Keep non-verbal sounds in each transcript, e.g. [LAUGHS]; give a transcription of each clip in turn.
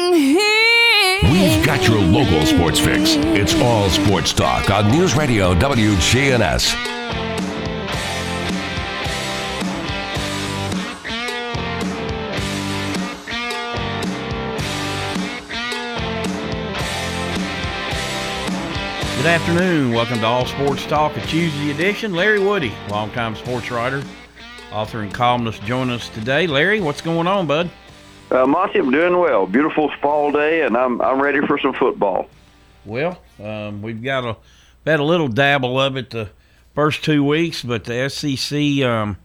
We've got your local sports fix. It's all sports talk on News Radio WGNS. Good afternoon. Welcome to All Sports Talk, a Tuesday edition. Larry Woody, longtime sports writer, author, and columnist, joining us today. Larry, what's going on, bud? Uh, Monty, I'm doing well. Beautiful fall day, and I'm I'm ready for some football. Well, um, we've got a had a little dabble of it the first two weeks, but the SEC um,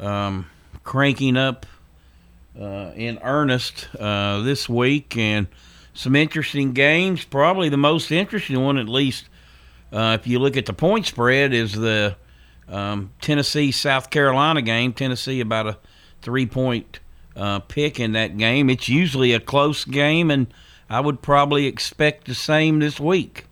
um, cranking up uh, in earnest uh, this week, and some interesting games. Probably the most interesting one, at least uh, if you look at the point spread, is the um, Tennessee South Carolina game. Tennessee about a three point uh, pick in that game. It's usually a close game, and I would probably expect the same this week.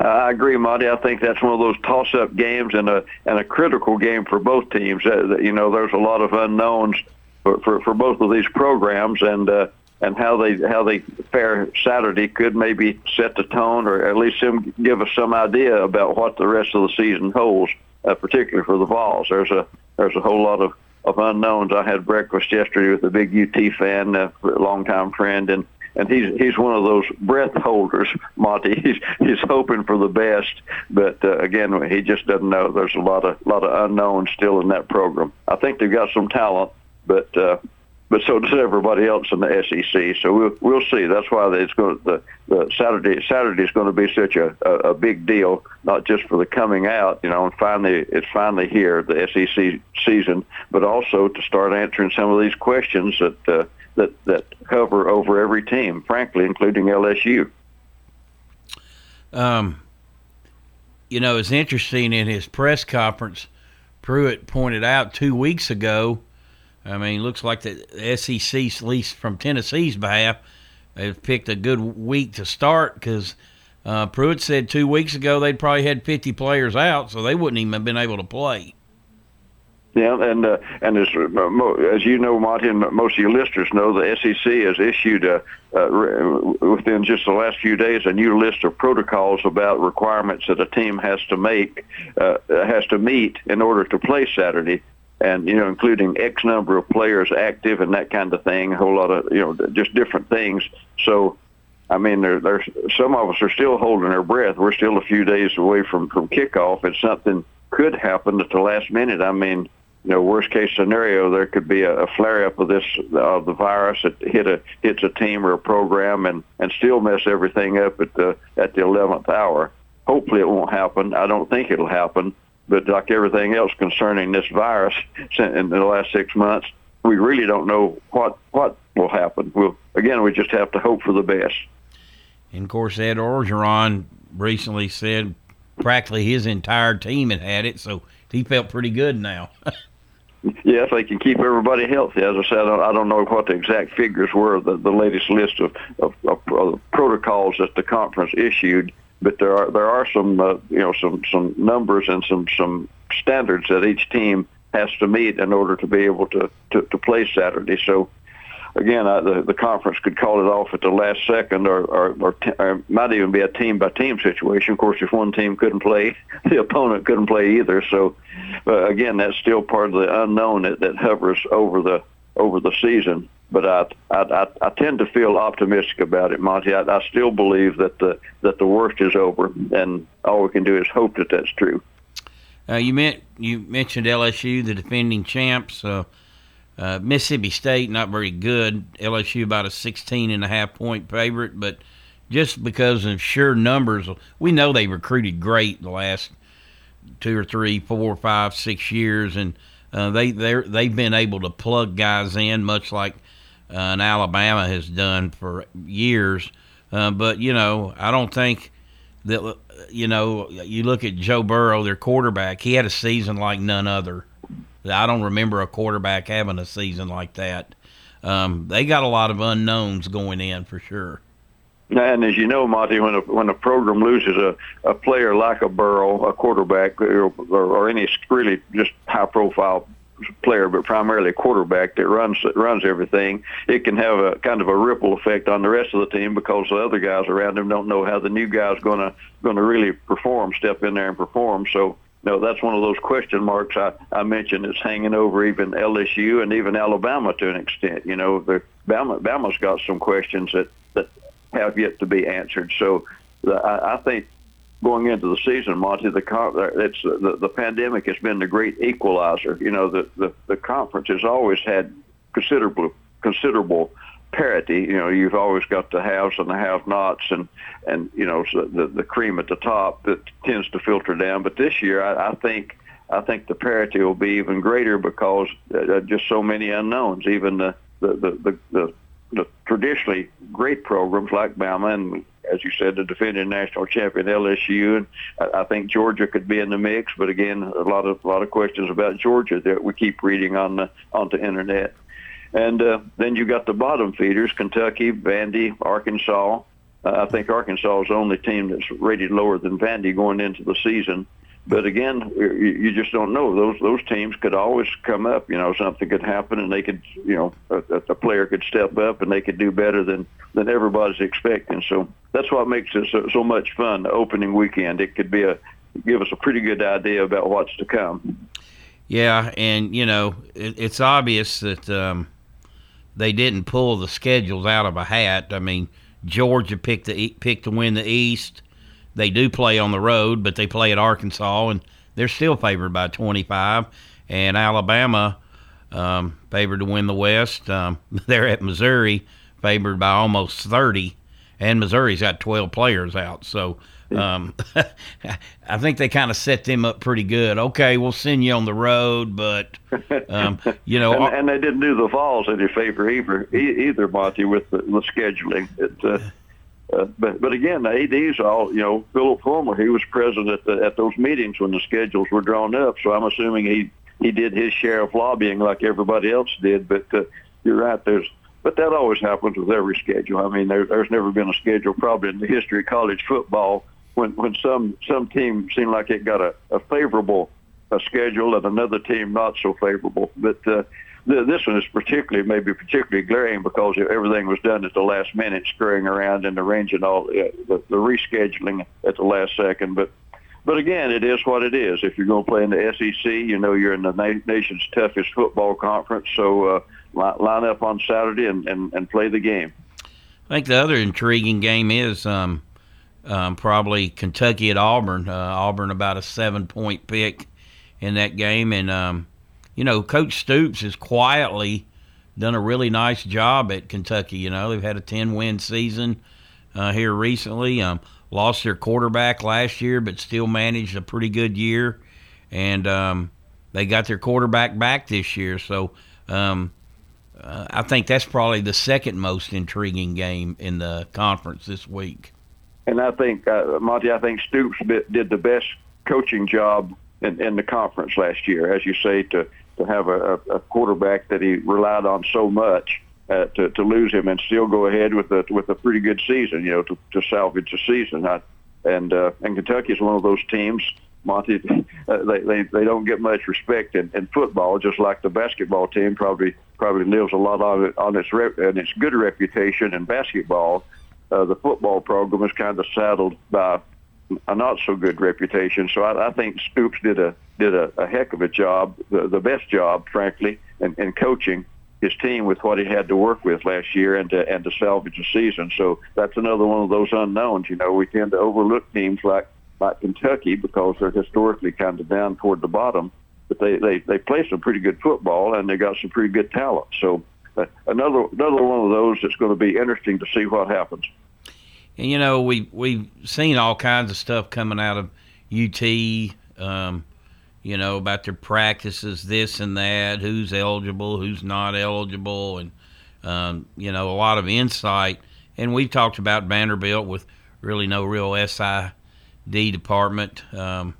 I agree, Monty. I think that's one of those toss-up games and a and a critical game for both teams. Uh, you know, there's a lot of unknowns for for, for both of these programs, and uh, and how they how they fare Saturday could maybe set the tone, or at least some, give us some idea about what the rest of the season holds, uh, particularly for the Vols. There's a there's a whole lot of of unknowns. I had breakfast yesterday with a big UT fan, a longtime friend, and and he's he's one of those breath holders, [LAUGHS] Monty. He's he's hoping for the best, but uh, again, he just doesn't know. There's a lot of lot of unknowns still in that program. I think they've got some talent, but uh, but so does everybody else in the SEC. So we'll we'll see. That's why it's going to, the the Saturday Saturday is going to be such a, a a big deal, not just for the coming out, you know, and finally it's finally here the SEC season, but also to start answering some of these questions that. Uh, that that hover over every team, frankly, including LSU. Um, you know, it's interesting in his press conference. Pruitt pointed out two weeks ago. I mean, looks like the SEC, at least from Tennessee's behalf, have picked a good week to start because uh, Pruitt said two weeks ago they'd probably had 50 players out, so they wouldn't even have been able to play. Yeah, and uh, and as uh, as you know, Monty, and most of your listeners know, the SEC has issued a, uh, within just the last few days a new list of protocols about requirements that a team has to make uh, has to meet in order to play Saturday, and you know, including X number of players active and that kind of thing. A whole lot of you know, just different things. So. I mean, there, there's some of us are still holding our breath. We're still a few days away from from kickoff, and something could happen at the last minute. I mean, you know, worst case scenario, there could be a, a flare up of this of the virus that hit a hits a team or a program and and still mess everything up at the at the eleventh hour. Hopefully, it won't happen. I don't think it'll happen. But like everything else concerning this virus in the last six months, we really don't know what what will happen. We'll again, we just have to hope for the best. And of course, Ed Orgeron recently said practically his entire team had had it, so he felt pretty good now. [LAUGHS] yeah, if they can keep everybody healthy. As I said, I don't know what the exact figures were, the, the latest list of, of, of, of protocols that the conference issued, but there are there are some uh, you know some some numbers and some some standards that each team has to meet in order to be able to to, to play Saturday. So again, uh, the the conference could call it off at the last second, or or, or, t- or might even be a team by team situation. Of course, if one team couldn't play, [LAUGHS] the opponent couldn't play either. So, uh, again, that's still part of the unknown that, that hovers over the over the season. But I, I, I, tend to feel optimistic about it, Monty. I, I still believe that the that the worst is over, and all we can do is hope that that's true. Uh, you meant you mentioned LSU, the defending champs. Uh, uh, Mississippi State not very good. LSU about a 16 and a half point favorite, but just because of sheer numbers, we know they recruited great the last two or three, four, five, six years, and uh, they they they've been able to plug guys in, much like uh, and Alabama has done for years. Uh, but you know, I don't think that you know you look at Joe Burrow, their quarterback. He had a season like none other. I don't remember a quarterback having a season like that. Um, they got a lot of unknowns going in for sure. And as you know, Monty, when a when a program loses a, a player like a Burrow, a quarterback, or, or, or any really just high profile player, but primarily a quarterback that runs that runs everything, it can have a kind of a ripple effect on the rest of the team because the other guys around him don't know how the new guy's going to going to really perform, step in there and perform. So. No, that's one of those question marks I, I mentioned that's hanging over even LSU and even Alabama to an extent. You know, the Bama, Bama's got some questions that, that have yet to be answered. So the, I, I think going into the season, Monty, the it's the, the pandemic has been the great equalizer. You know, the, the the conference has always had considerable considerable parity. You know, you've always got the haves and the have-nots, and and you know so the the cream at the top that tends to filter down. But this year, I, I think I think the parity will be even greater because uh, just so many unknowns. Even the the the, the, the the traditionally great programs like Bama and as you said, the defending national champion LSU, and I, I think Georgia could be in the mix. But again, a lot of a lot of questions about Georgia that we keep reading on the on the internet. And uh, then you got the bottom feeders: Kentucky, Vandy, Arkansas. Uh, I think Arkansas is the only team that's rated lower than Vandy going into the season. But again, you just don't know. Those those teams could always come up. You know, something could happen, and they could, you know, a, a player could step up, and they could do better than than everybody's expecting. So that's what makes it so, so much fun. The opening weekend, it could be a give us a pretty good idea about what's to come. Yeah, and you know, it, it's obvious that um, they didn't pull the schedules out of a hat. I mean, Georgia picked the picked to win the East they do play on the road, but they play at Arkansas, and they're still favored by 25. And Alabama um, favored to win the West. Um, [LAUGHS] they're at Missouri, favored by almost 30, and Missouri's got 12 players out. So um, [LAUGHS] I think they kind of set them up pretty good. Okay, we'll send you on the road, but um, you know, [LAUGHS] and, and, they didn't do the Vols any favor either, either Monty, with the, the scheduling. It, uh, uh, but but again, the ads all you know. Phillip Fulmer, he was present at the, at those meetings when the schedules were drawn up. So I'm assuming he he did his share of lobbying like everybody else did. But uh, you're right. There's but that always happens with every schedule. I mean, there, there's never been a schedule probably in the history of college football when when some some team seemed like it got a, a favorable a schedule and another team not so favorable. But uh, this one is particularly maybe particularly glaring because everything was done at the last minute, screwing around and arranging all uh, the, the rescheduling at the last second. But but again, it is what it is. If you're going to play in the SEC, you know you're in the na- nation's toughest football conference. So uh, line up on Saturday and, and, and play the game. I think the other intriguing game is um, um, probably Kentucky at Auburn. Uh, Auburn about a seven point pick in that game, and um, you know, Coach Stoops has quietly done a really nice job at Kentucky. You know, they've had a 10 win season uh, here recently. Um, lost their quarterback last year, but still managed a pretty good year. And um, they got their quarterback back this year. So um, uh, I think that's probably the second most intriguing game in the conference this week. And I think, uh, Monty, I think Stoops did the best coaching job in, in the conference last year, as you say, to to have a, a quarterback that he relied on so much uh, to, to lose him and still go ahead with a with a pretty good season, you know, to, to salvage the season. I, and uh, and Kentucky is one of those teams. Monty, [LAUGHS] uh, they, they they don't get much respect in, in football, just like the basketball team probably probably lives a lot on it on its rep, and its good reputation in basketball. Uh, the football program is kind of saddled by a not so good reputation. So I, I think Stoops did a did a, a heck of a job, the, the best job, frankly, in, in coaching. his team with what he had to work with last year and to, and to salvage the season. So that's another one of those unknowns. You know, we tend to overlook teams like like Kentucky because they're historically kind of down toward the bottom, but they they they play some pretty good football and they got some pretty good talent. So uh, another another one of those that's going to be interesting to see what happens. And you know, we we've seen all kinds of stuff coming out of UT. Um, you know about their practices, this and that, who's eligible, who's not eligible, and um, you know a lot of insight. And we talked about Vanderbilt with really no real SID department. Um,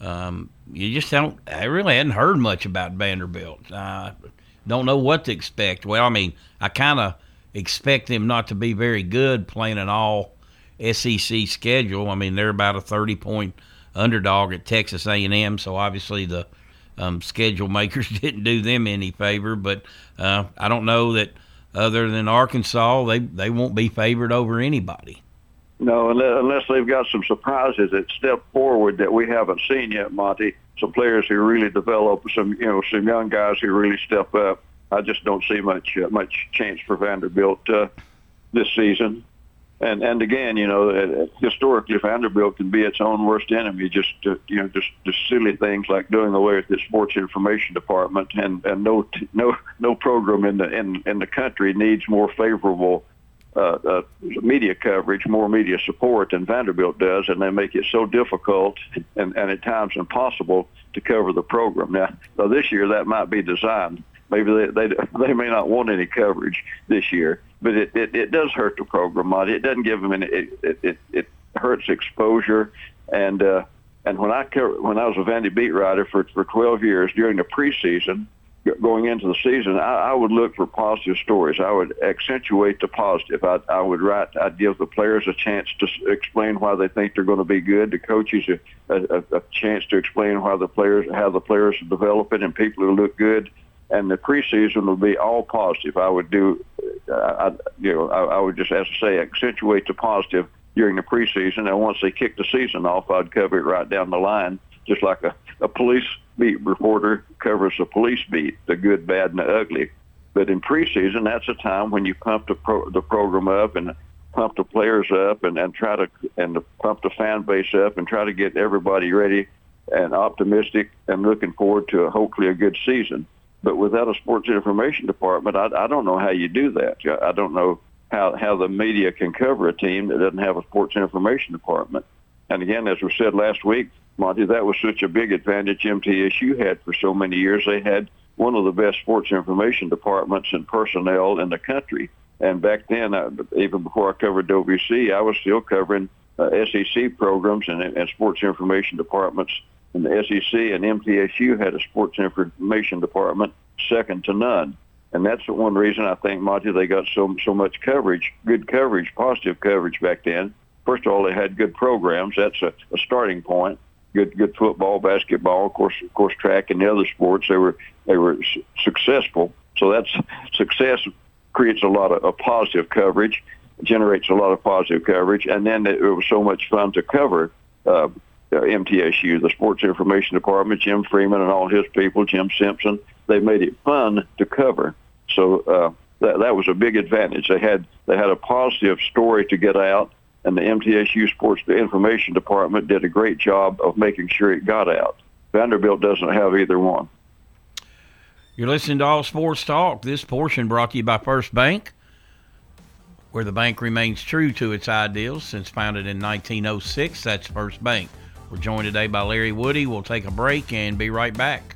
um, you just don't. I really hadn't heard much about Vanderbilt. I don't know what to expect. Well, I mean, I kind of expect them not to be very good playing an all SEC schedule. I mean, they're about a 30 point underdog at Texas A&M, so obviously the um, schedule makers [LAUGHS] didn't do them any favor. But uh, I don't know that other than Arkansas, they they won't be favored over anybody. No, unless they've got some surprises that step forward that we haven't seen yet, Monty. Some players who really develop, some you know, some young guys who really step up. I just don't see much uh, much chance for Vanderbilt uh, this season. And and again, you know, uh, historically Vanderbilt can be its own worst enemy. Just to, you know, just just silly things like doing away with the sports information department, and and no no no program in the in in the country needs more favorable uh, uh, media coverage, more media support than Vanderbilt does, and they make it so difficult and, and at times impossible to cover the program. Now, now this year that might be designed. Maybe they, they they may not want any coverage this year, but it, it, it does hurt the program. It doesn't give them any. It it, it, it hurts exposure, and uh, and when I when I was a Vandy beat writer for for 12 years during the preseason, going into the season, I, I would look for positive stories. I would accentuate the positive. I, I would write. I'd give the players a chance to explain why they think they're going to be good. The coaches a, a, a chance to explain why the players, how the players are developing, and people who look good and the preseason would be all positive. I would do, uh, I, you know, I, I would just, as I say, accentuate the positive during the preseason. And once they kick the season off, I'd cover it right down the line, just like a, a police beat reporter covers a police beat, the good, bad, and the ugly. But in preseason, that's a time when you pump the pro, the program up and pump the players up and, and try to and pump the fan base up and try to get everybody ready and optimistic and looking forward to a, hopefully a good season. But without a sports information department, I, I don't know how you do that. I don't know how, how the media can cover a team that doesn't have a sports information department. And again, as we said last week, Monty, that was such a big advantage MTSU had for so many years. They had one of the best sports information departments and personnel in the country. And back then, uh, even before I covered WC, I was still covering uh, SEC programs and, and sports information departments and the SEC and MTSU had a sports information department second to none. And that's the one reason I think, Monty, they got so so much coverage, good coverage, positive coverage back then. First of all, they had good programs. That's a, a starting point. Good, good football, basketball, of course, of course, track and the other sports. They were they were su- successful. So that's success creates a lot of, of positive coverage, generates a lot of positive coverage, and then it, it was so much fun to cover. Uh, uh, MTSU, the Sports Information Department, Jim Freeman and all his people, Jim Simpson, they made it fun to cover. So uh, that that was a big advantage. They had they had a positive story to get out, and the MTSU Sports Information Department did a great job of making sure it got out. Vanderbilt doesn't have either one. You're listening to All Sports Talk. This portion brought to you by First Bank, where the bank remains true to its ideals since founded in 1906. That's First Bank. We're joined today by Larry Woody. We'll take a break and be right back.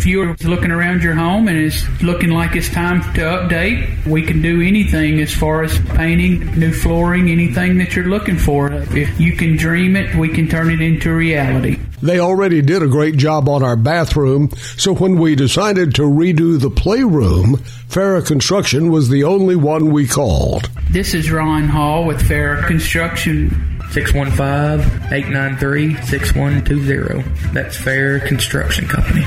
If you're looking around your home and it's looking like it's time to update, we can do anything as far as painting, new flooring, anything that you're looking for. If you can dream it, we can turn it into reality. They already did a great job on our bathroom, so when we decided to redo the playroom, Farah Construction was the only one we called. This is Ron Hall with Farah Construction. 615-893-6120. That's Fair Construction Company.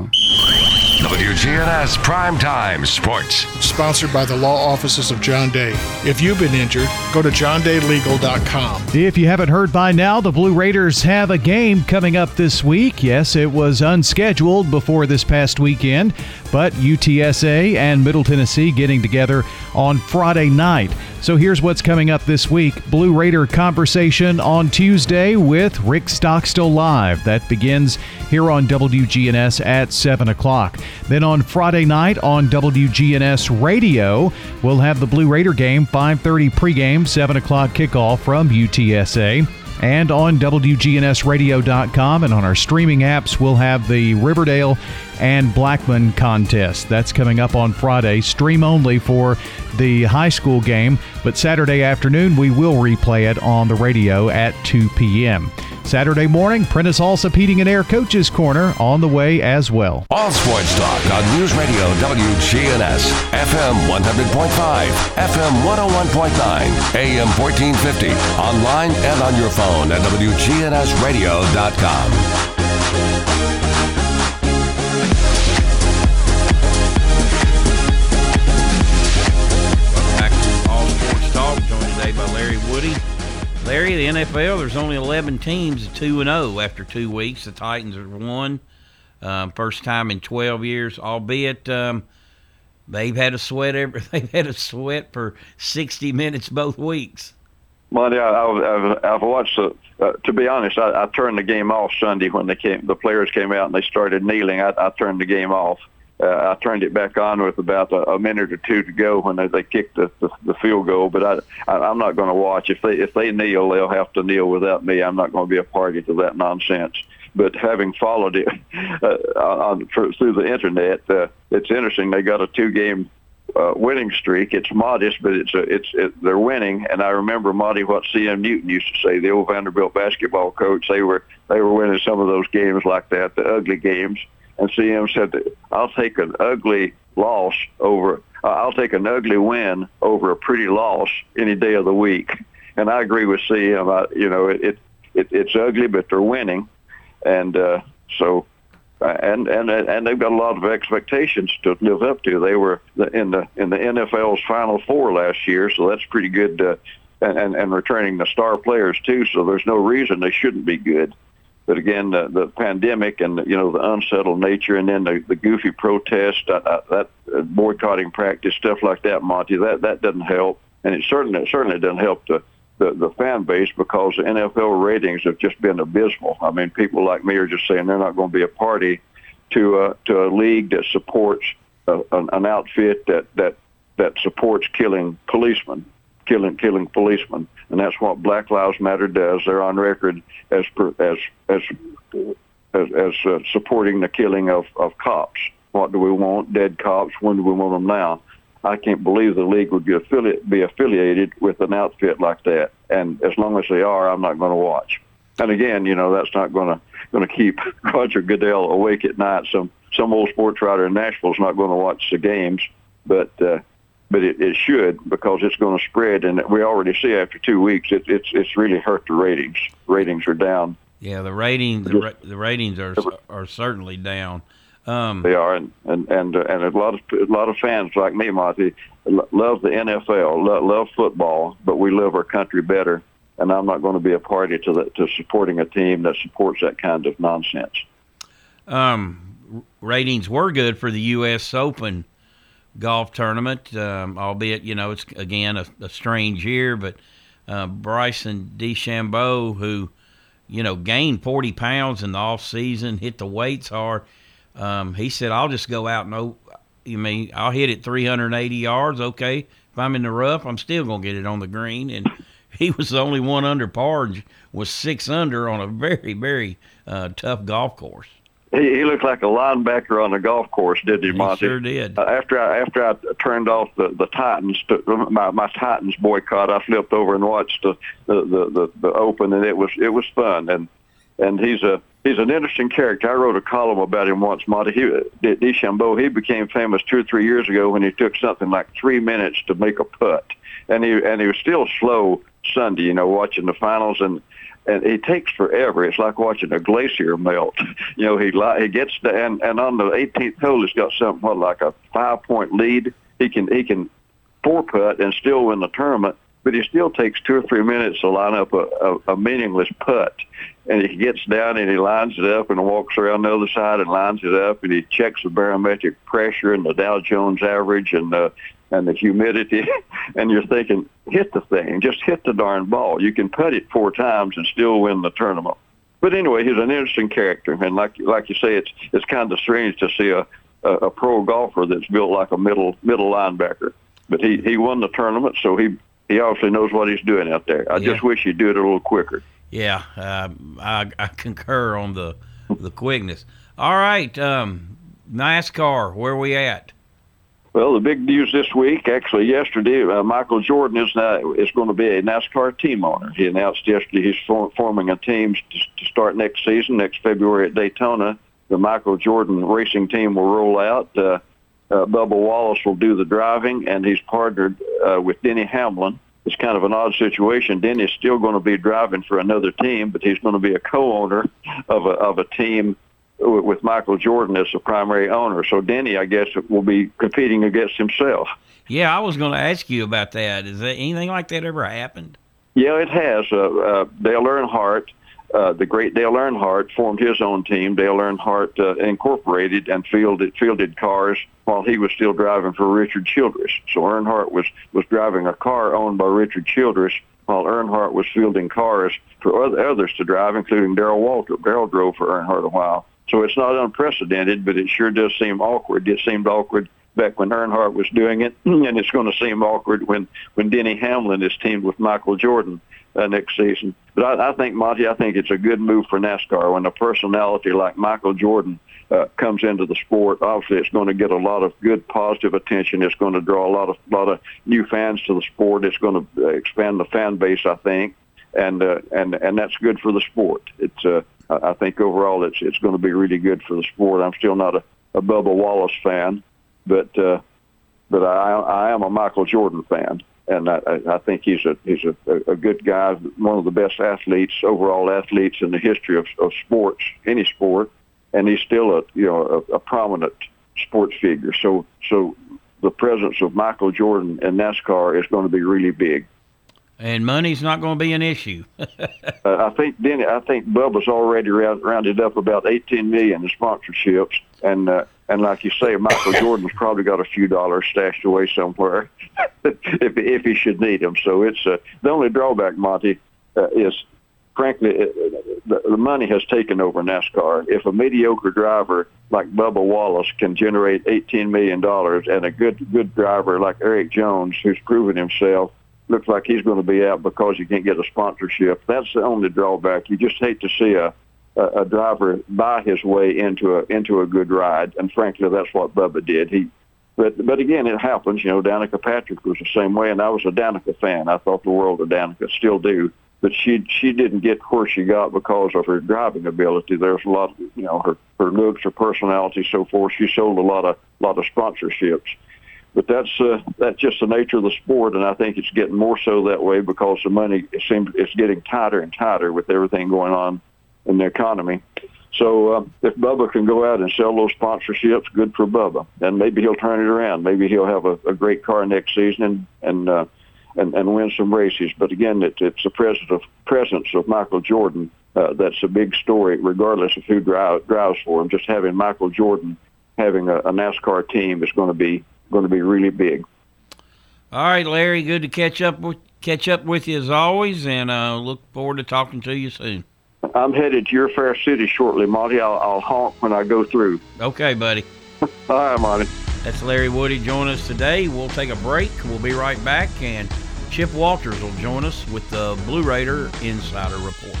ciao. WGNS Primetime Sports. Sponsored by the law offices of John Day. If you've been injured, go to johndaylegal.com. If you haven't heard by now, the Blue Raiders have a game coming up this week. Yes, it was unscheduled before this past weekend, but UTSA and Middle Tennessee getting together on Friday night. So here's what's coming up this week Blue Raider conversation on Tuesday with Rick Stockstill Live. That begins here on WGNS at 7 o'clock. Then on Friday night on WGNS Radio, we'll have the Blue Raider game, 5.30 pregame, 7 o'clock kickoff from UTSA. And on WGNSradio.com and on our streaming apps, we'll have the Riverdale and Blackman contest. That's coming up on Friday. Stream only for the high school game, but Saturday afternoon we will replay it on the radio at 2 p.m. Saturday morning, Prentice Allsup Heating and Air Coaches Corner on the way as well. All sports talk on News Radio WGNS, FM 100.5, FM 101.9, AM 1450, online and on your phone at WGNSradio.com. by Larry the NFL, there's only 11 teams 2 and 0 after two weeks. The Titans are one, um, first time in 12 years, albeit um, they've had a sweat every, [LAUGHS] they've had a sweat for 60 minutes both weeks. Monday, I, I've, I've watched. The, uh, to be honest, I, I turned the game off Sunday when they came. The players came out and they started kneeling. I, I turned the game off. Uh, I turned it back on with about a, a minute or two to go when they, they kicked the, the, the field goal. But I, I, I'm not going to watch. If they if they kneel, they'll have to kneel without me. I'm not going to be a party to that nonsense. But having followed it [LAUGHS] uh, on, for, through the internet, uh, it's interesting. They got a two-game uh, winning streak. It's modest, but it's a, it's it, they're winning. And I remember Monty what C.M. Newton used to say, the old Vanderbilt basketball coach. They were they were winning some of those games like that, the ugly games. And CM said, "I'll take an ugly loss over. Uh, I'll take an ugly win over a pretty loss any day of the week." And I agree with CM. I, you know, it, it, it it's ugly, but they're winning, and uh, so and and and they've got a lot of expectations to live up to. They were in the in the NFL's Final Four last year, so that's pretty good. Uh, and, and and returning the star players too, so there's no reason they shouldn't be good. But again, the, the pandemic and you know the unsettled nature, and then the, the goofy protest, uh, uh, that uh, boycotting practice, stuff like that, Monty, that that doesn't help, and it certainly certainly doesn't help the the, the fan base because the NFL ratings have just been abysmal. I mean, people like me are just saying they're not going to be a party to a to a league that supports a, an, an outfit that that that supports killing policemen, killing killing policemen, and that's what Black Lives Matter does. They're on record as per, as as as, as uh, supporting the killing of of cops. What do we want? Dead cops. When do we want them now? I can't believe the league would be, affiliate, be affiliated with an outfit like that. And as long as they are, I'm not going to watch. And again, you know, that's not going to going to keep [LAUGHS] Roger Goodell awake at night some some old sports writer in Nashville is not going to watch the games, but uh, but it, it should because it's going to spread, and we already see after two weeks it, it's it's really hurt the ratings. Ratings are down. Yeah, the ratings the, ra- the ratings are are certainly down. Um, they are, and and and, uh, and a lot of a lot of fans like me, Monty, love the NFL, love, love football, but we love our country better. And I'm not going to be a party to the, to supporting a team that supports that kind of nonsense. Um, ratings were good for the U.S. Open golf tournament, um, albeit you know it's again a, a strange year. But uh, Bryson DeChambeau, who you know gained 40 pounds in the off season, hit the weights hard. Um, he said, "I'll just go out and oh, you mean I'll hit it 380 yards. Okay, if I'm in the rough, I'm still gonna get it on the green." And [LAUGHS] he was the only one under par, was six under on a very very uh, tough golf course. He, he looked like a linebacker on a golf course, didn't he, Monty? He sure did. Uh, after I after I turned off the the Titans, to, my my Titans boycott, I flipped over and watched the the, the the the Open, and it was it was fun. And and he's a he's an interesting character. I wrote a column about him once, Monty. He, DeChambeau, he became famous two or three years ago when he took something like three minutes to make a putt, and he and he was still slow Sunday, you know, watching the finals, and and it takes forever. It's like watching a glacier melt. [LAUGHS] You know, he li- he gets to and and on the 18th hole, he's got something what like a five point lead. He can he can four putt and still win the tournament, but he still takes two or three minutes to line up a, a, a meaningless putt. And he gets down and he lines it up and walks around the other side and lines it up and he checks the barometric pressure and the Dow Jones average and uh, and the humidity, [LAUGHS] and you're thinking, hit the thing, just hit the darn ball. You can putt it four times and still win the tournament. But anyway, he's an interesting character, and like like you say, it's it's kind of strange to see a a, a pro golfer that's built like a middle middle linebacker. But he he won the tournament, so he he obviously knows what he's doing out there. I yeah. just wish he'd do it a little quicker. Yeah, uh, I, I concur on the the quickness. All right, um, NASCAR, where are we at? Well, the big news this week, actually yesterday, uh, Michael Jordan is now, is going to be a NASCAR team owner. He announced yesterday he's for, forming a team to, to start next season, next February at Daytona. The Michael Jordan racing team will roll out. Uh, uh, Bubba Wallace will do the driving, and he's partnered uh, with Denny Hamlin. It's kind of an odd situation. Denny's still going to be driving for another team, but he's going to be a co-owner of a of a team with Michael Jordan as the primary owner. So Denny, I guess, will be competing against himself. Yeah, I was going to ask you about that. Is that anything like that ever happened? Yeah, it has. Uh, uh, Dale Earnhardt, uh, the great Dale Earnhardt, formed his own team. Dale Earnhardt uh, incorporated and fielded fielded cars while he was still driving for Richard Childress. So Earnhardt was was driving a car owned by Richard Childress while Earnhardt was fielding cars for other, others to drive, including Darrell Waltrip. Darrell drove for Earnhardt a while. So it's not unprecedented, but it sure does seem awkward. It seemed awkward back when Earnhardt was doing it, [CLEARS THROAT] and it's going to seem awkward when when Denny Hamlin is teamed with Michael Jordan uh, next season. But I, I think Monty, I think it's a good move for NASCAR when a personality like Michael Jordan uh, comes into the sport. Obviously, it's going to get a lot of good, positive attention. It's going to draw a lot of lot of new fans to the sport. It's going to expand the fan base, I think, and uh, and and that's good for the sport. It's uh, I think overall it's it's going to be really good for the sport. I'm still not a, a Bubba Wallace fan, but uh, but I I am a Michael Jordan fan, and I, I think he's a he's a, a good guy, one of the best athletes, overall athletes in the history of, of sports, any sport, and he's still a you know a, a prominent sports figure. So so the presence of Michael Jordan in NASCAR is going to be really big and money's not going to be an issue. [LAUGHS] uh, I think Denny, I think Bubba's already round, rounded up about 18 million in sponsorships, and uh, and like you say, Michael Jordan's probably got a few dollars stashed away somewhere [LAUGHS] if if he should need them. So it's uh, the only drawback, Monty, uh, is frankly it, the, the money has taken over NASCAR. If a mediocre driver like Bubba Wallace can generate 18 million dollars, and a good good driver like Erik Jones, who's proven himself looks like he's going to be out because he can't get a sponsorship. That's the only drawback. You just hate to see a a, a driver buy his way into a into a good ride, and frankly, that's what Bubba did. He, but but again, it happens. You know, Danica Patrick was the same way, and I was a Danica fan. I thought the world of Danica, still do. but she she didn't get where she got because of her driving ability. There's a lot, of, you know, her her looks, her personality, so forth. She sold a lot of lot of sponsorships, but that's uh, that's just the nature of the sport, and I think it's getting more so that way because the money it seems it's getting tighter and tighter with everything going on in the economy. So uh, if Bubba can go out and sell those sponsorships, good for Bubba, and maybe he'll turn it around. Maybe he'll have a, a great car next season and and, uh, and and win some races. But again, it, it's the presence of presence of Michael Jordan uh, that's a big story, regardless of who drive, drives for him. Just having Michael Jordan having a, a NASCAR team is going to be going to be really big. All right, Larry. Good to catch up with catch up with you as always, and uh, look forward to talking to you soon. I'm headed to your fair city shortly, Monty. I'll, I'll honk when I go through. Okay, buddy. [LAUGHS] All right, Monty. That's Larry Woody joining us today. We'll take a break. We'll be right back, and Chip Walters will join us with the Blue Raider Insider Report.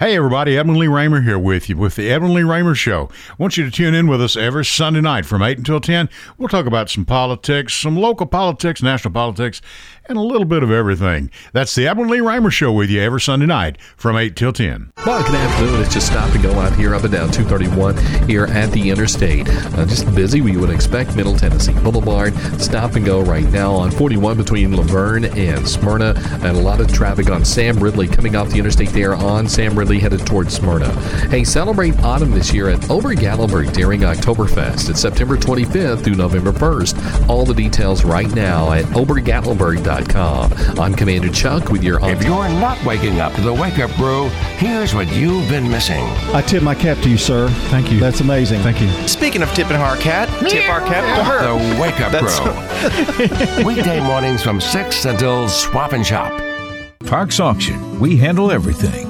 Hey everybody, Edmund Lee Raymer here with you with the Edmund Lee Raymer Show. I want you to tune in with us every Sunday night from 8 until 10. We'll talk about some politics, some local politics, national politics, and a little bit of everything. That's the Edmund Lee Reimer Show with you every Sunday night from 8 till 10. Well, good afternoon. It's just stop and go out here up and down 231 here at the interstate. Uh, just busy, we would expect. Middle Tennessee Boulevard, stop and go right now on 41 between La Vergne and Smyrna, and a lot of traffic on Sam Ridley coming off the interstate there on Sam Ridley headed towards Smyrna. Hey, celebrate autumn this year at Ober Gatlinburg during Oktoberfest. It's September 25th through November 1st. All the details right now at obergatlinburg.com. I'm Commander Chuck with your. If you're not waking up to the Wake Up Brew, here's what you've been missing. I tip my cap to you, sir. Thank you. That's amazing. Thank you. Speaking of tipping our cat, tip our cap to her. The Wake Up Brew. [LAUGHS] Weekday mornings from 6 until Swap and Shop. Parks Auction. We handle everything.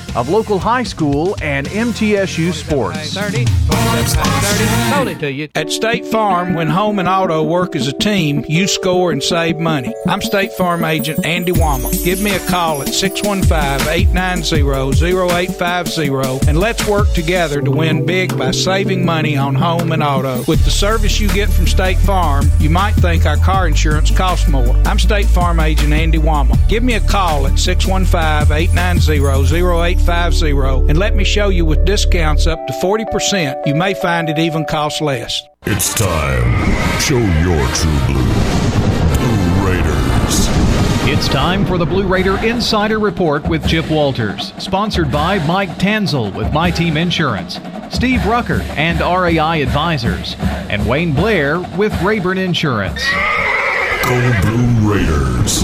of local high school and MTSU sports. 30, 30, sold it to you. At State Farm, when home and auto work as a team, you score and save money. I'm State Farm agent Andy Womack. Give me a call at 615-890-0850 and let's work together to win big by saving money on home and auto. With the service you get from State Farm, you might think our car insurance costs more. I'm State Farm agent Andy Womack. Give me a call at 615-890-0850 and let me show you with discounts up to 40%. You may find it even costs less. It's time. Show your true blue. Blue Raiders. It's time for the Blue Raider Insider Report with Chip Walters, sponsored by Mike Tanzel with My Team Insurance, Steve Rucker and RAI Advisors, and Wayne Blair with Rayburn Insurance. Go Blue Raiders.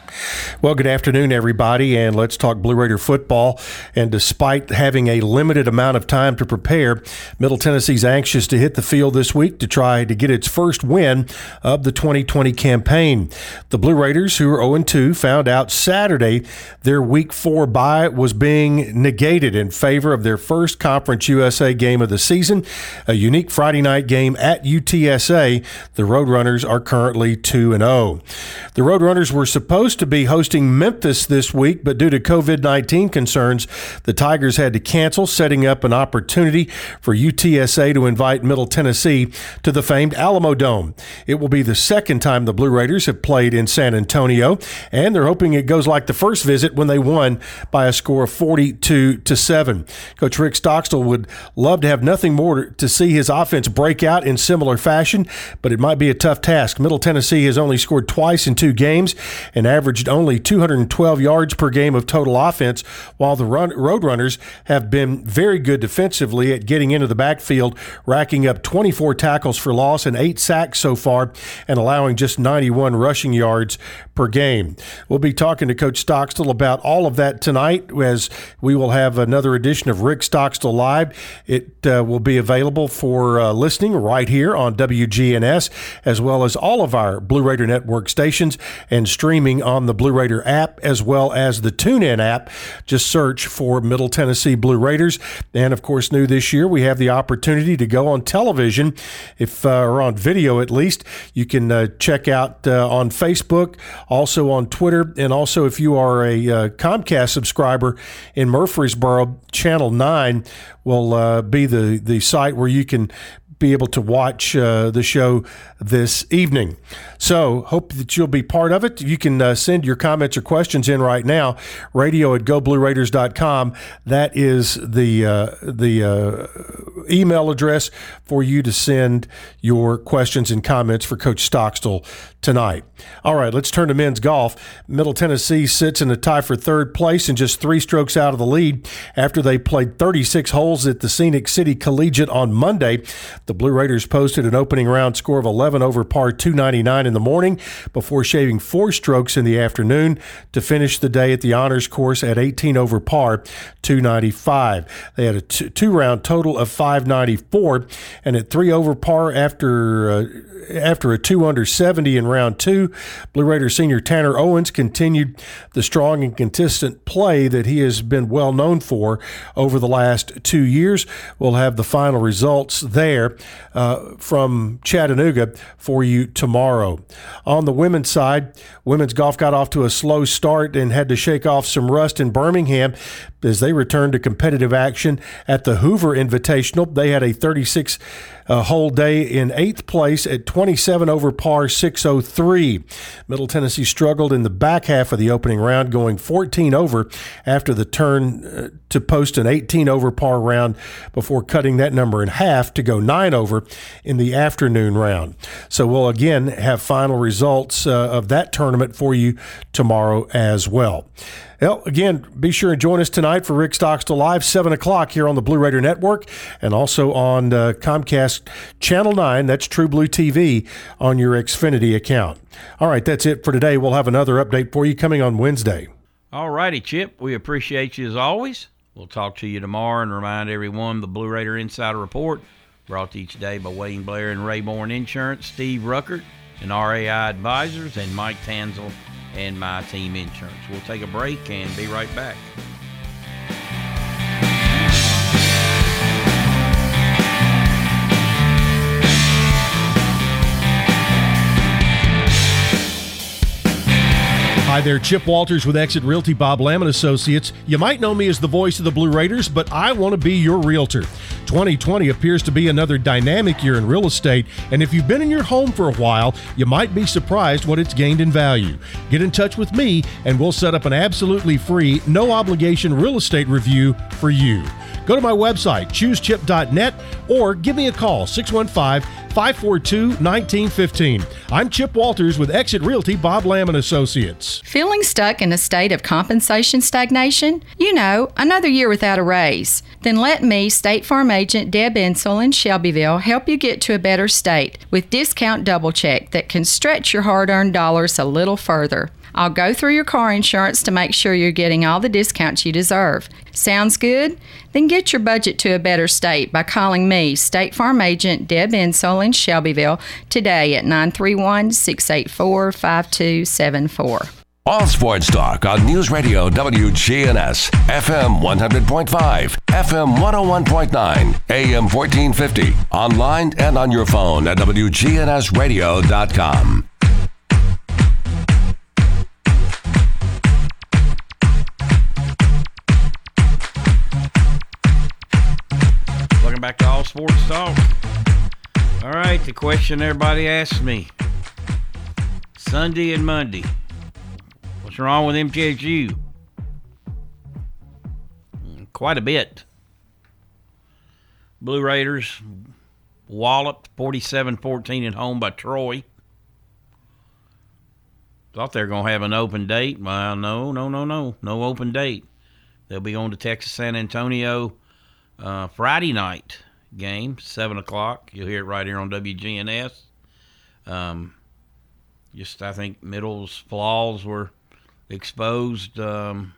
Well, good afternoon, everybody, and let's talk Blue Raider football. And despite having a limited amount of time to prepare, Middle Tennessee's anxious to hit the field this week to try to get its first win of the 2020 campaign. The Blue Raiders, who are 0 2, found out Saturday their Week 4 bye was being negated in favor of their first Conference USA game of the season, a unique Friday night game at UTSA. The Roadrunners are currently 2 and 0. The Roadrunners were supposed to be hosting Memphis this week, but due to COVID 19 concerns, the Tigers had to cancel, setting up an opportunity for UTSA to invite Middle Tennessee to the famed Alamodome. It will be the second time the Blue Raiders have played in San Antonio, and they're hoping it goes like the first visit when they won by a score of 42 to 7. Coach Rick Stockstill would love to have nothing more to see his offense break out in similar fashion, but it might be a tough task. Middle Tennessee has only scored twice in two games and averaged only 212 yards per game of total offense, while the run, Roadrunners have been very good defensively at getting into the backfield, racking up 24 tackles for loss and eight sacks so far, and allowing just 91 rushing yards per game. We'll be talking to Coach Stockstill about all of that tonight as we will have another edition of Rick Stockstill Live. It uh, will be available for uh, listening right here on WGNS, as well as all of our Blue Raider Network stations and streaming on the Blue Raider app, as well as the TuneIn app. Just search for Middle Tennessee Blue Raiders. And of course, new this year, we have the opportunity to go on television, if uh, or on video at least. You can uh, check out uh, on Facebook, also on Twitter, and also if you are a uh, Comcast subscriber in Murfreesboro, Channel 9 will uh, be the, the site where you can be able to watch uh, the show this evening. So, hope that you'll be part of it. You can uh, send your comments or questions in right now. Radio at goblueraiders.com. That is the uh, the uh, email address for you to send your questions and comments for Coach Stockstill tonight. All right, let's turn to men's golf. Middle Tennessee sits in a tie for third place and just three strokes out of the lead after they played 36 holes at the Scenic City Collegiate on Monday. The Blue Raiders posted an opening round score of 11 over par 299 in the morning before shaving four strokes in the afternoon to finish the day at the honors course at 18 over par 295. They had a two round total of 594 and at three over par after uh, after a two under 70 in round two, Blue Raiders senior Tanner Owens continued the strong and consistent play that he has been well known for over the last two years. We'll have the final results there uh, from Chattanooga for you tomorrow. On the women's side, women's golf got off to a slow start and had to shake off some rust in Birmingham as they returned to competitive action at the Hoover Invitational. They had a 36 uh, hole day in eighth place at 27 over par 603. Middle Tennessee struggled in the back half of the opening round, going 14 over after the turn uh, to post an 18 over par round before cutting that number in half to go 9 over in the afternoon round. So we'll again have final results uh, of that tournament for you tomorrow as well. Well, again, be sure and join us tonight for Rick Stockstill Live, 7 o'clock here on the Blue Raider Network and also on uh, Comcast Channel 9. That's True Blue TV on your Xfinity account. All right, that's it for today. We'll have another update for you coming on Wednesday. All righty, Chip. We appreciate you as always. We'll talk to you tomorrow and remind everyone the Blue Raider Insider Report brought to each day by Wayne Blair and Rayborn Insurance, Steve Ruckert and RAI Advisors, and Mike Tanzel and My Team Insurance. We'll take a break and be right back. Hi there, Chip Walters with Exit Realty Bob Lamb Associates. You might know me as the voice of the Blue Raiders, but I want to be your realtor. 2020 appears to be another dynamic year in real estate, and if you've been in your home for a while, you might be surprised what it's gained in value. Get in touch with me, and we'll set up an absolutely free, no obligation real estate review for you. Go to my website, choosechip.net, or give me a call, 615 542 1915. I'm Chip Walters with Exit Realty Bob Lamb and Associates. Feeling stuck in a state of compensation stagnation? You know, another year without a raise. Then let me, State Farm agent Deb Insel in Shelbyville, help you get to a better state with discount double check that can stretch your hard earned dollars a little further. I'll go through your car insurance to make sure you're getting all the discounts you deserve. Sounds good? Then get your budget to a better state by calling me, State Farm Agent Deb Insole in Shelbyville, today at 931 684 5274. All sports talk on News Radio WGNS, FM 100.5, FM 101.9, AM 1450, online and on your phone at WGNSradio.com. Sports Talk. All right, the question everybody asks me Sunday and Monday. What's wrong with MTSU? Quite a bit. Blue Raiders walloped 47 14 at home by Troy. Thought they were going to have an open date. Well, no, no, no, no. No open date. They'll be going to Texas San Antonio uh, Friday night game, 7 o'clock. You'll hear it right here on WGNS. Um, just, I think Middle's flaws were exposed um,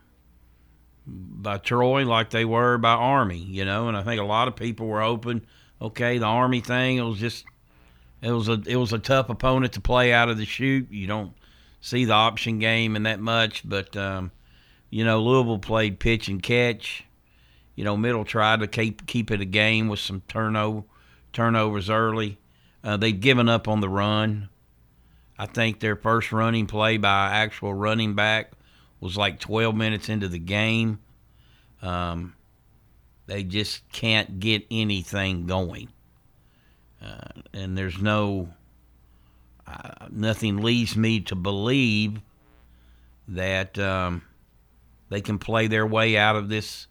by Troy like they were by Army, you know, and I think a lot of people were open. okay, the Army thing, it was just, it was a, it was a tough opponent to play out of the chute. You don't see the option game and that much, but, um, you know, Louisville played pitch and catch you know, Middle tried to keep keep it a game with some turnover turnovers early. Uh, they've given up on the run. I think their first running play by actual running back was like 12 minutes into the game. Um, they just can't get anything going, uh, and there's no uh, nothing leads me to believe that um, they can play their way out of this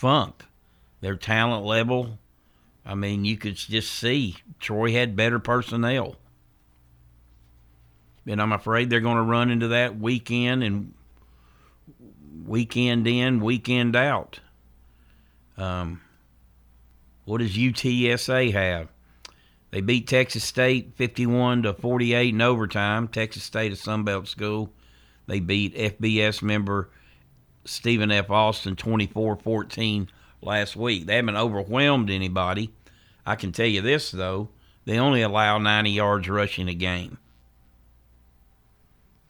funk. Their talent level, I mean, you could just see Troy had better personnel. And I'm afraid they're going to run into that weekend and weekend in, weekend out. Um, what does UTSA have? They beat Texas State 51 to 48 in overtime. Texas State, a Sunbelt school. They beat FBS member Stephen F. Austin 24 14 last week. They haven't overwhelmed anybody. I can tell you this, though they only allow 90 yards rushing a game.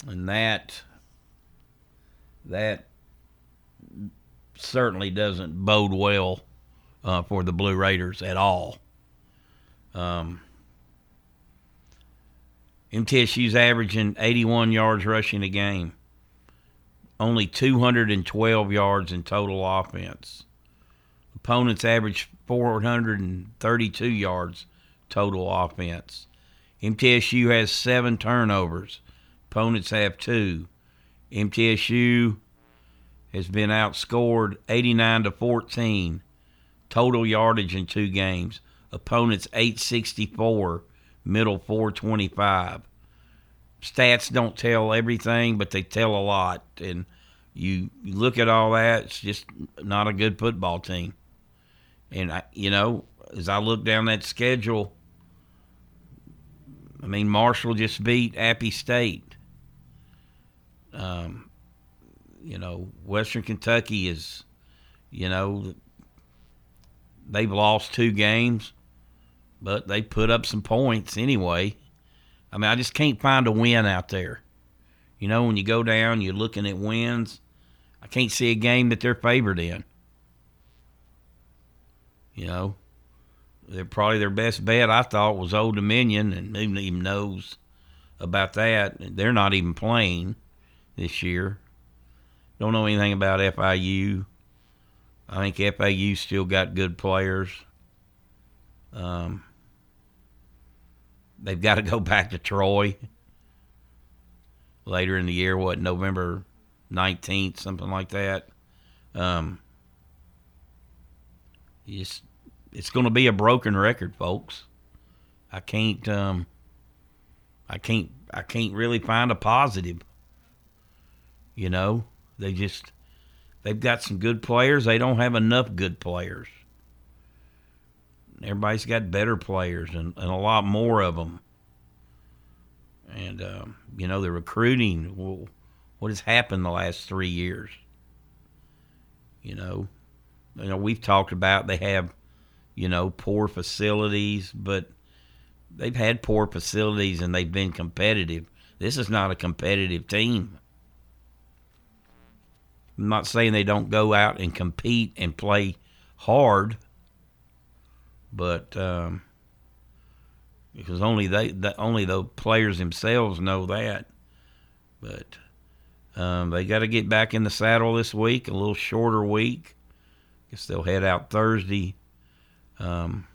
And that that certainly doesn't bode well uh, for the Blue Raiders at all. Um, MTSU's averaging 81 yards rushing a game only 212 yards in total offense. Opponents average 432 yards total offense. MTSU has seven turnovers. Opponents have two. MTSU has been outscored 89 to 14 total yardage in two games. Opponents 864, middle 425 stats don't tell everything, but they tell a lot. And you, look at all that, it's just not a good football team. And I, you know, as I look down that schedule, I mean, Marshall just beat Appy State. Um, you know, Western Kentucky is, you know, they've lost two games, but they put up some points anyway. I mean, I just can't find a win out there. You know, when you go down, you're looking at wins. I can't see a game that they're favored in. You know, they're probably their best bet. I thought was Old Dominion, and who even knows about that? They're not even playing this year. Don't know anything about FIU. I think FAU still got good players. Um, they've got to go back to Troy later in the year. What November nineteenth, something like that. Um, it's it's going to be a broken record, folks. I can't um, I can't I can't really find a positive. You know, they just they've got some good players. They don't have enough good players. Everybody's got better players and, and a lot more of them. And, um, you know, the recruiting, well, what has happened the last three years? You know, you know, we've talked about they have, you know, poor facilities, but they've had poor facilities and they've been competitive. This is not a competitive team. I'm not saying they don't go out and compete and play hard, but um, because only they, the, only the players themselves know that. But um, they got to get back in the saddle this week, a little shorter week. Guess they'll head out Thursday um,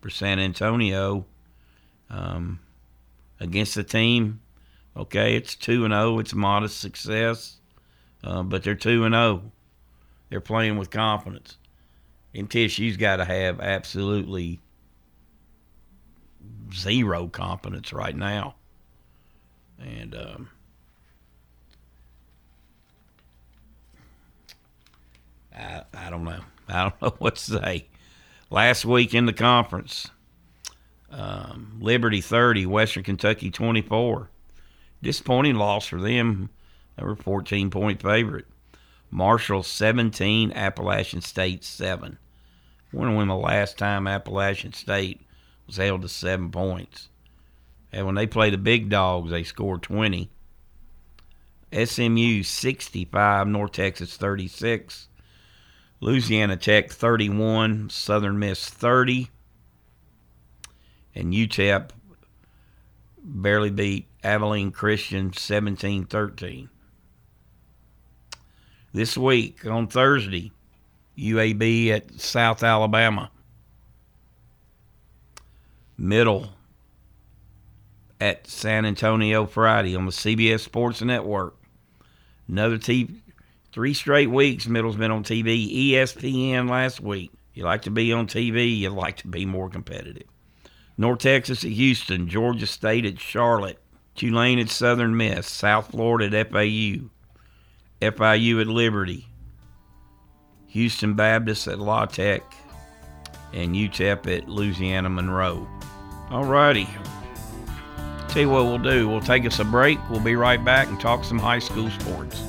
for San Antonio um, against the team. Okay, it's two and zero. It's modest success, uh, but they're two and zero. They're playing with confidence. MTSU's got to have absolutely zero confidence right now. And um, I, I don't know. [LAUGHS] I don't know what to say. Last week in the conference, um, Liberty 30, Western Kentucky 24. Disappointing loss for them. They were 14 point favorite. Marshall 17, Appalachian State 7. Wonder when the last time Appalachian State was held to seven points. And when they play the big dogs, they score 20. SMU 65, North Texas 36. Louisiana Tech 31, Southern Miss 30. And UTEP barely beat Abilene Christian 17 13. This week on Thursday, UAB at South Alabama. Middle at San Antonio Friday on the CBS Sports Network. Another TV, three straight weeks. Middle's been on TV. ESPN last week. You like to be on TV. You like to be more competitive. North Texas at Houston, Georgia State at Charlotte, Tulane at Southern Miss, South Florida at FAU, FIU at Liberty, Houston Baptist at La Tech, and UTEP at Louisiana Monroe. All righty. Tell you what we'll do. We'll take us a break. We'll be right back and talk some high school sports.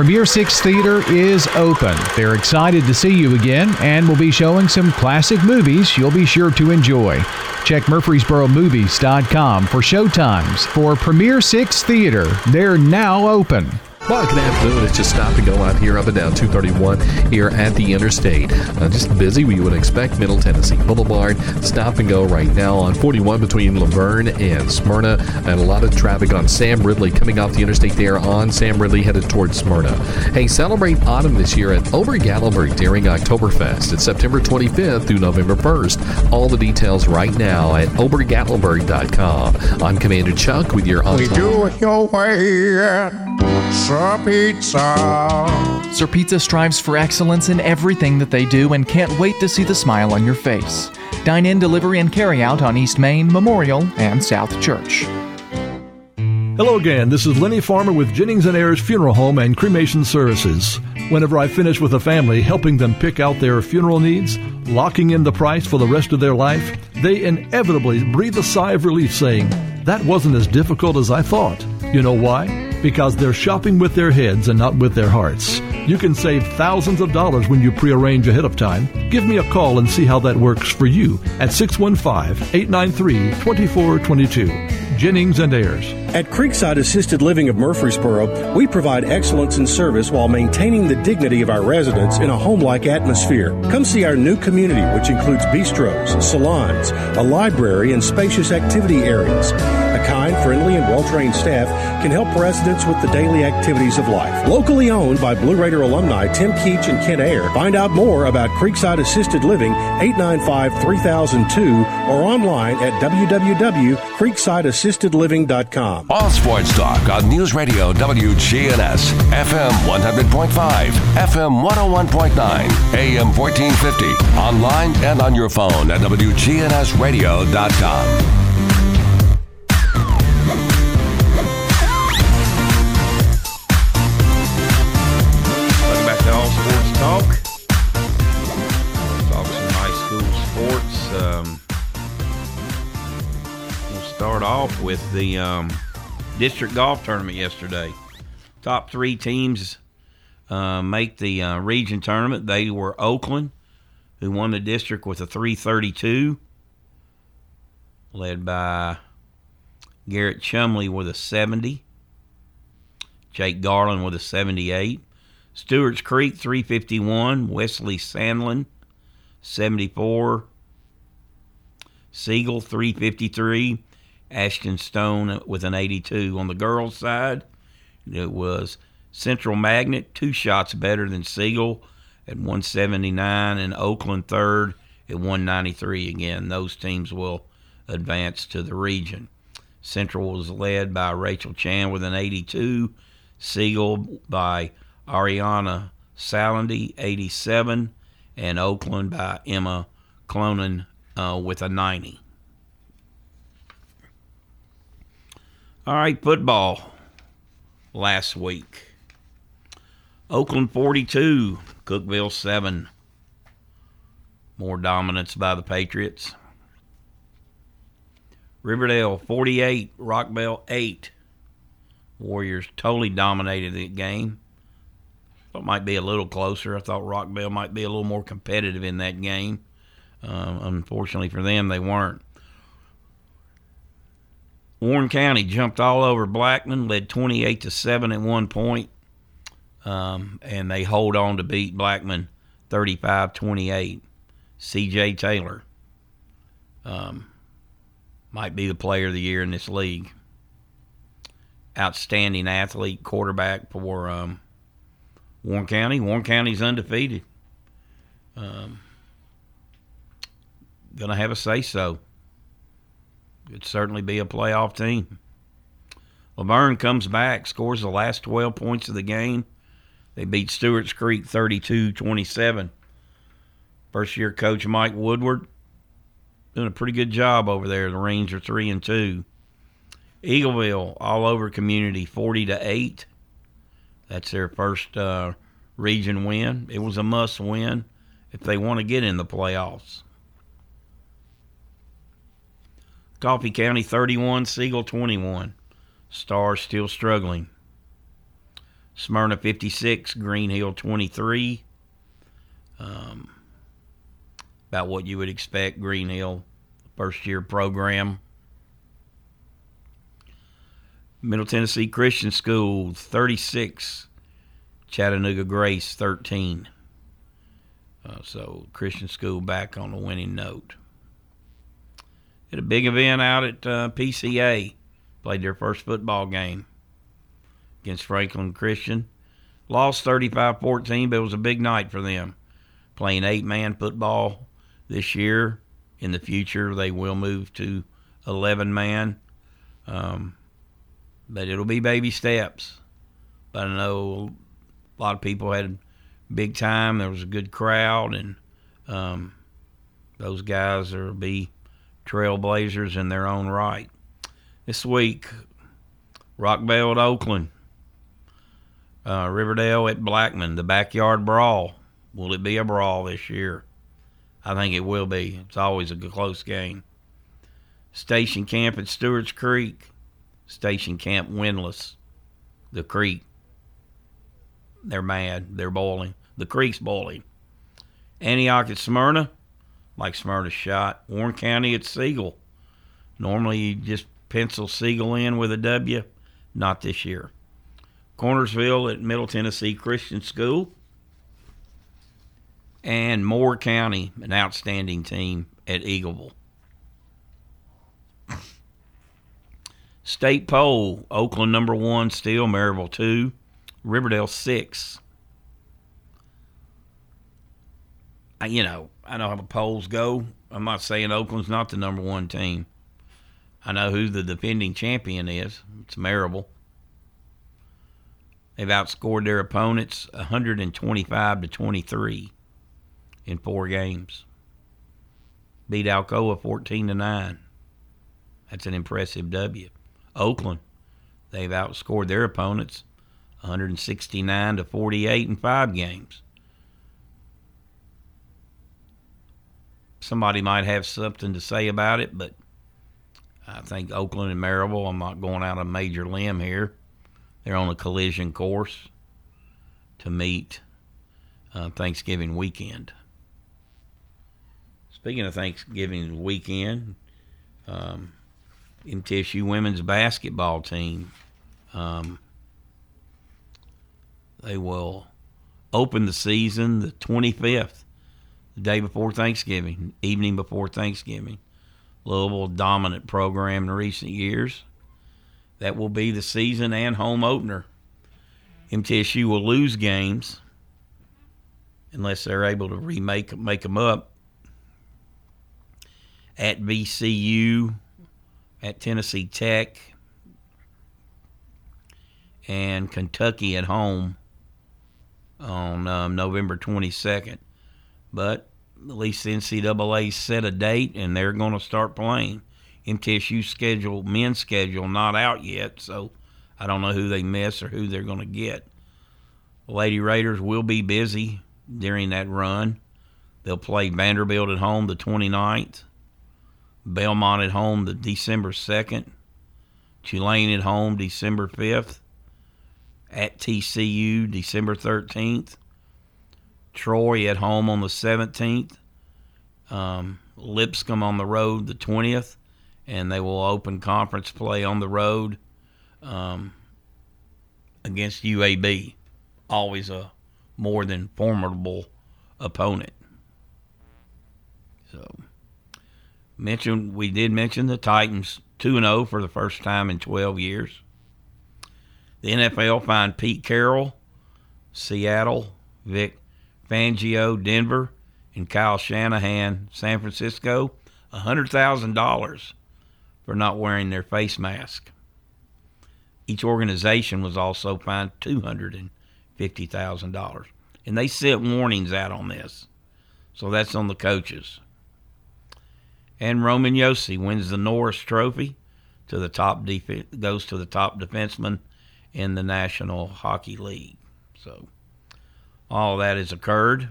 Premier Six Theater is open. They're excited to see you again and will be showing some classic movies you'll be sure to enjoy. Check MurfreesboroMovies.com for showtimes for Premier Six Theater. They're now open. Well, good afternoon. It's just stop and go out here up and down 231 here at the interstate. Uh, just busy, we would expect. Middle Tennessee Boulevard. Stop and go right now on 41 between La Vergne and Smyrna. And a lot of traffic on Sam Ridley coming off the interstate there on Sam Ridley headed towards Smyrna. Hey, celebrate autumn this year at Ober-Gatlinburg during Oktoberfest. It's September 25th through November 1st. All the details right now at obergatlinburg.com. I'm Commander Chuck with your We do it your way at Sir Pizza. Sir Pizza strives for excellence in everything that they do and can't wait to see the smile on your face. Dine in, delivery, and carry out on East Main, Memorial, and South Church. Hello again. This is Lenny Farmer with Jennings and Ayers Funeral Home and Cremation Services. Whenever I finish with a family, helping them pick out their funeral needs, locking in the price for the rest of their life, they inevitably breathe a sigh of relief saying, That wasn't as difficult as I thought. You know why? Because they're shopping with their heads and not with their hearts. You can save thousands of dollars when you prearrange ahead of time. Give me a call and see how that works for you at 615 893 2422. Jennings and Ayers. At Creekside Assisted Living of Murfreesboro, we provide excellence in service while maintaining the dignity of our residents in a home like atmosphere. Come see our new community, which includes bistros, salons, a library, and spacious activity areas. Kind, friendly, and well trained staff can help residents with the daily activities of life. Locally owned by Blue Raider alumni Tim Keach and Ken Ayer. Find out more about Creekside Assisted Living 895 3002 or online at www.creeksideassistedliving.com. All sports talk on News Radio WGNS, FM 100.5, FM 101.9, AM 1450, online and on your phone at WGNSradio.com. Talk. Talk some high school sports. Um, we'll start off with the um, district golf tournament yesterday. Top three teams uh, make the uh, region tournament. They were Oakland, who won the district with a 332, led by Garrett Chumley with a 70. Jake Garland with a 78. Stewart's Creek 351. Wesley Sandlin 74. Siegel 353. Ashton Stone with an 82. On the girls' side, it was Central Magnet, two shots better than Siegel at 179, and Oakland third at 193. Again, those teams will advance to the region. Central was led by Rachel Chan with an 82, Siegel by Ariana Salandy, 87, and Oakland by Emma Clonan uh, with a 90. All right, football last week. Oakland 42, Cookeville 7. More dominance by the Patriots. Riverdale 48, Rockvale 8. Warriors totally dominated the game. Thought might be a little closer. I thought Rockvale might be a little more competitive in that game. Uh, unfortunately for them, they weren't. Warren County jumped all over Blackman, led 28 to 7 at one point, um, and they hold on to beat Blackman 35 28. CJ Taylor um, might be the player of the year in this league. Outstanding athlete, quarterback for um, Warren County. Warren County's undefeated. Um, gonna have a say so. Could certainly be a playoff team. La Vergne comes back, scores the last 12 points of the game. They beat Stewart's Creek 32 27. First year coach Mike Woodward doing a pretty good job over there. The Range are 3 and 2. Eagleville all over community 40 to 8. That's their first uh, region win. It was a must win if they want to get in the playoffs. Coffee County 31, Siegel 21. Stars still struggling. Smyrna 56, Green Hill 23. Um, about what you would expect, Green Hill, first year program. Middle Tennessee Christian School 36, Chattanooga Grace 13. Uh, so Christian School back on the winning note. Had a big event out at uh, PCA. Played their first football game against Franklin Christian. Lost 35 14, but it was a big night for them. Playing eight man football this year. In the future, they will move to 11 man. Um, but it'll be baby steps. But I know a lot of people had big time. There was a good crowd, and um, those guys will be trailblazers in their own right. This week, Rockvale at Oakland, uh, Riverdale at Blackman, the backyard brawl. Will it be a brawl this year? I think it will be. It's always a close game. Station Camp at Stewart's Creek. Station Camp winless. The Creek. They're mad. They're boiling. The Creek's boiling. Antioch at Smyrna. Like Smyrna's shot. Warren County at Siegel. Normally you just pencil Siegel in with a W. Not this year. Cornersville at Middle Tennessee Christian School. And Moore County, an outstanding team at Eagleville. State poll: Oakland number one, still Maryville two, Riverdale six. I, you know, I know how the polls go. I'm not saying Oakland's not the number one team. I know who the defending champion is. It's Maryville. They've outscored their opponents 125 to 23 in four games. Beat Alcoa 14 to 9. That's an impressive W. Oakland, they've outscored their opponents 169 to 48 in five games. Somebody might have something to say about it, but I think Oakland and Maryville, I'm not going out a major limb here. They're on a collision course. to meet uh, Thanksgiving weekend. Speaking of Thanksgiving weekend, um, MTSU women's basketball team, um, they will open the season the 25th, the day before Thanksgiving, evening before Thanksgiving. Louisville dominant program in recent years. That will be the season and home opener. MTSU will lose games unless they're able to remake make them up at VCU, at Tennessee Tech, and Kentucky at home on um, November 22nd. But at least the NCAA set a date and they're going to start playing. MTSU schedule, men's schedule, not out yet, so I don't know who they miss or who they're going to get. The Lady Raiders will be busy during that run. They'll play Vanderbilt at home the 29th, Belmont at home the December 2nd, Tulane at home December 5th, at TCU December 13th, Troy at home on the 17th, um, Lipscomb on the road the 20th, and they will open conference play on the road um, against UAB. Always a more than formidable opponent. So, mention we did mention the Titans 2 0 for the first time in 12 years. The NFL fined Pete Carroll, Seattle, Vic Fangio, Denver, and Kyle Shanahan, San Francisco, $100,000 for not wearing their face mask. Each organization was also fined $250,000. And they sent warnings out on this. So that's on the coaches. And Roman Josi wins the Norris Trophy to the top def- goes to the top defenseman in the National Hockey League. So all that has occurred.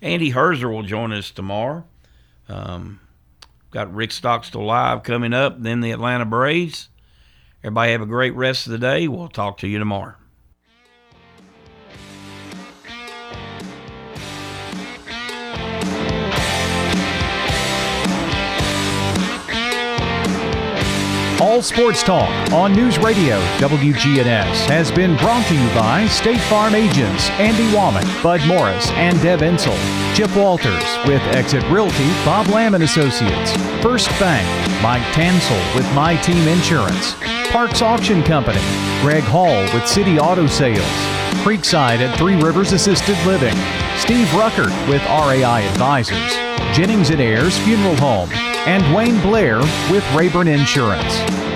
Andy Herzer will join us tomorrow. Um, got Rick Stockstill live coming up, then the Atlanta Braves. Everybody have a great rest of the day. We'll talk to you tomorrow. All Sports Talk on News Radio WGNS has been brought to you by State Farm agents Andy Womack, Bud Morris, and Deb Ensel. Chip Walters with Exit Realty, Bob Lamb and Associates. First Bank, Mike Tansel with My Team Insurance. Parks Auction Company, Greg Hall with City Auto Sales. Creekside at Three Rivers Assisted Living. Steve Ruckert with RAI Advisors. Jennings and Ayers Funeral Home and Wayne Blair with Rayburn Insurance.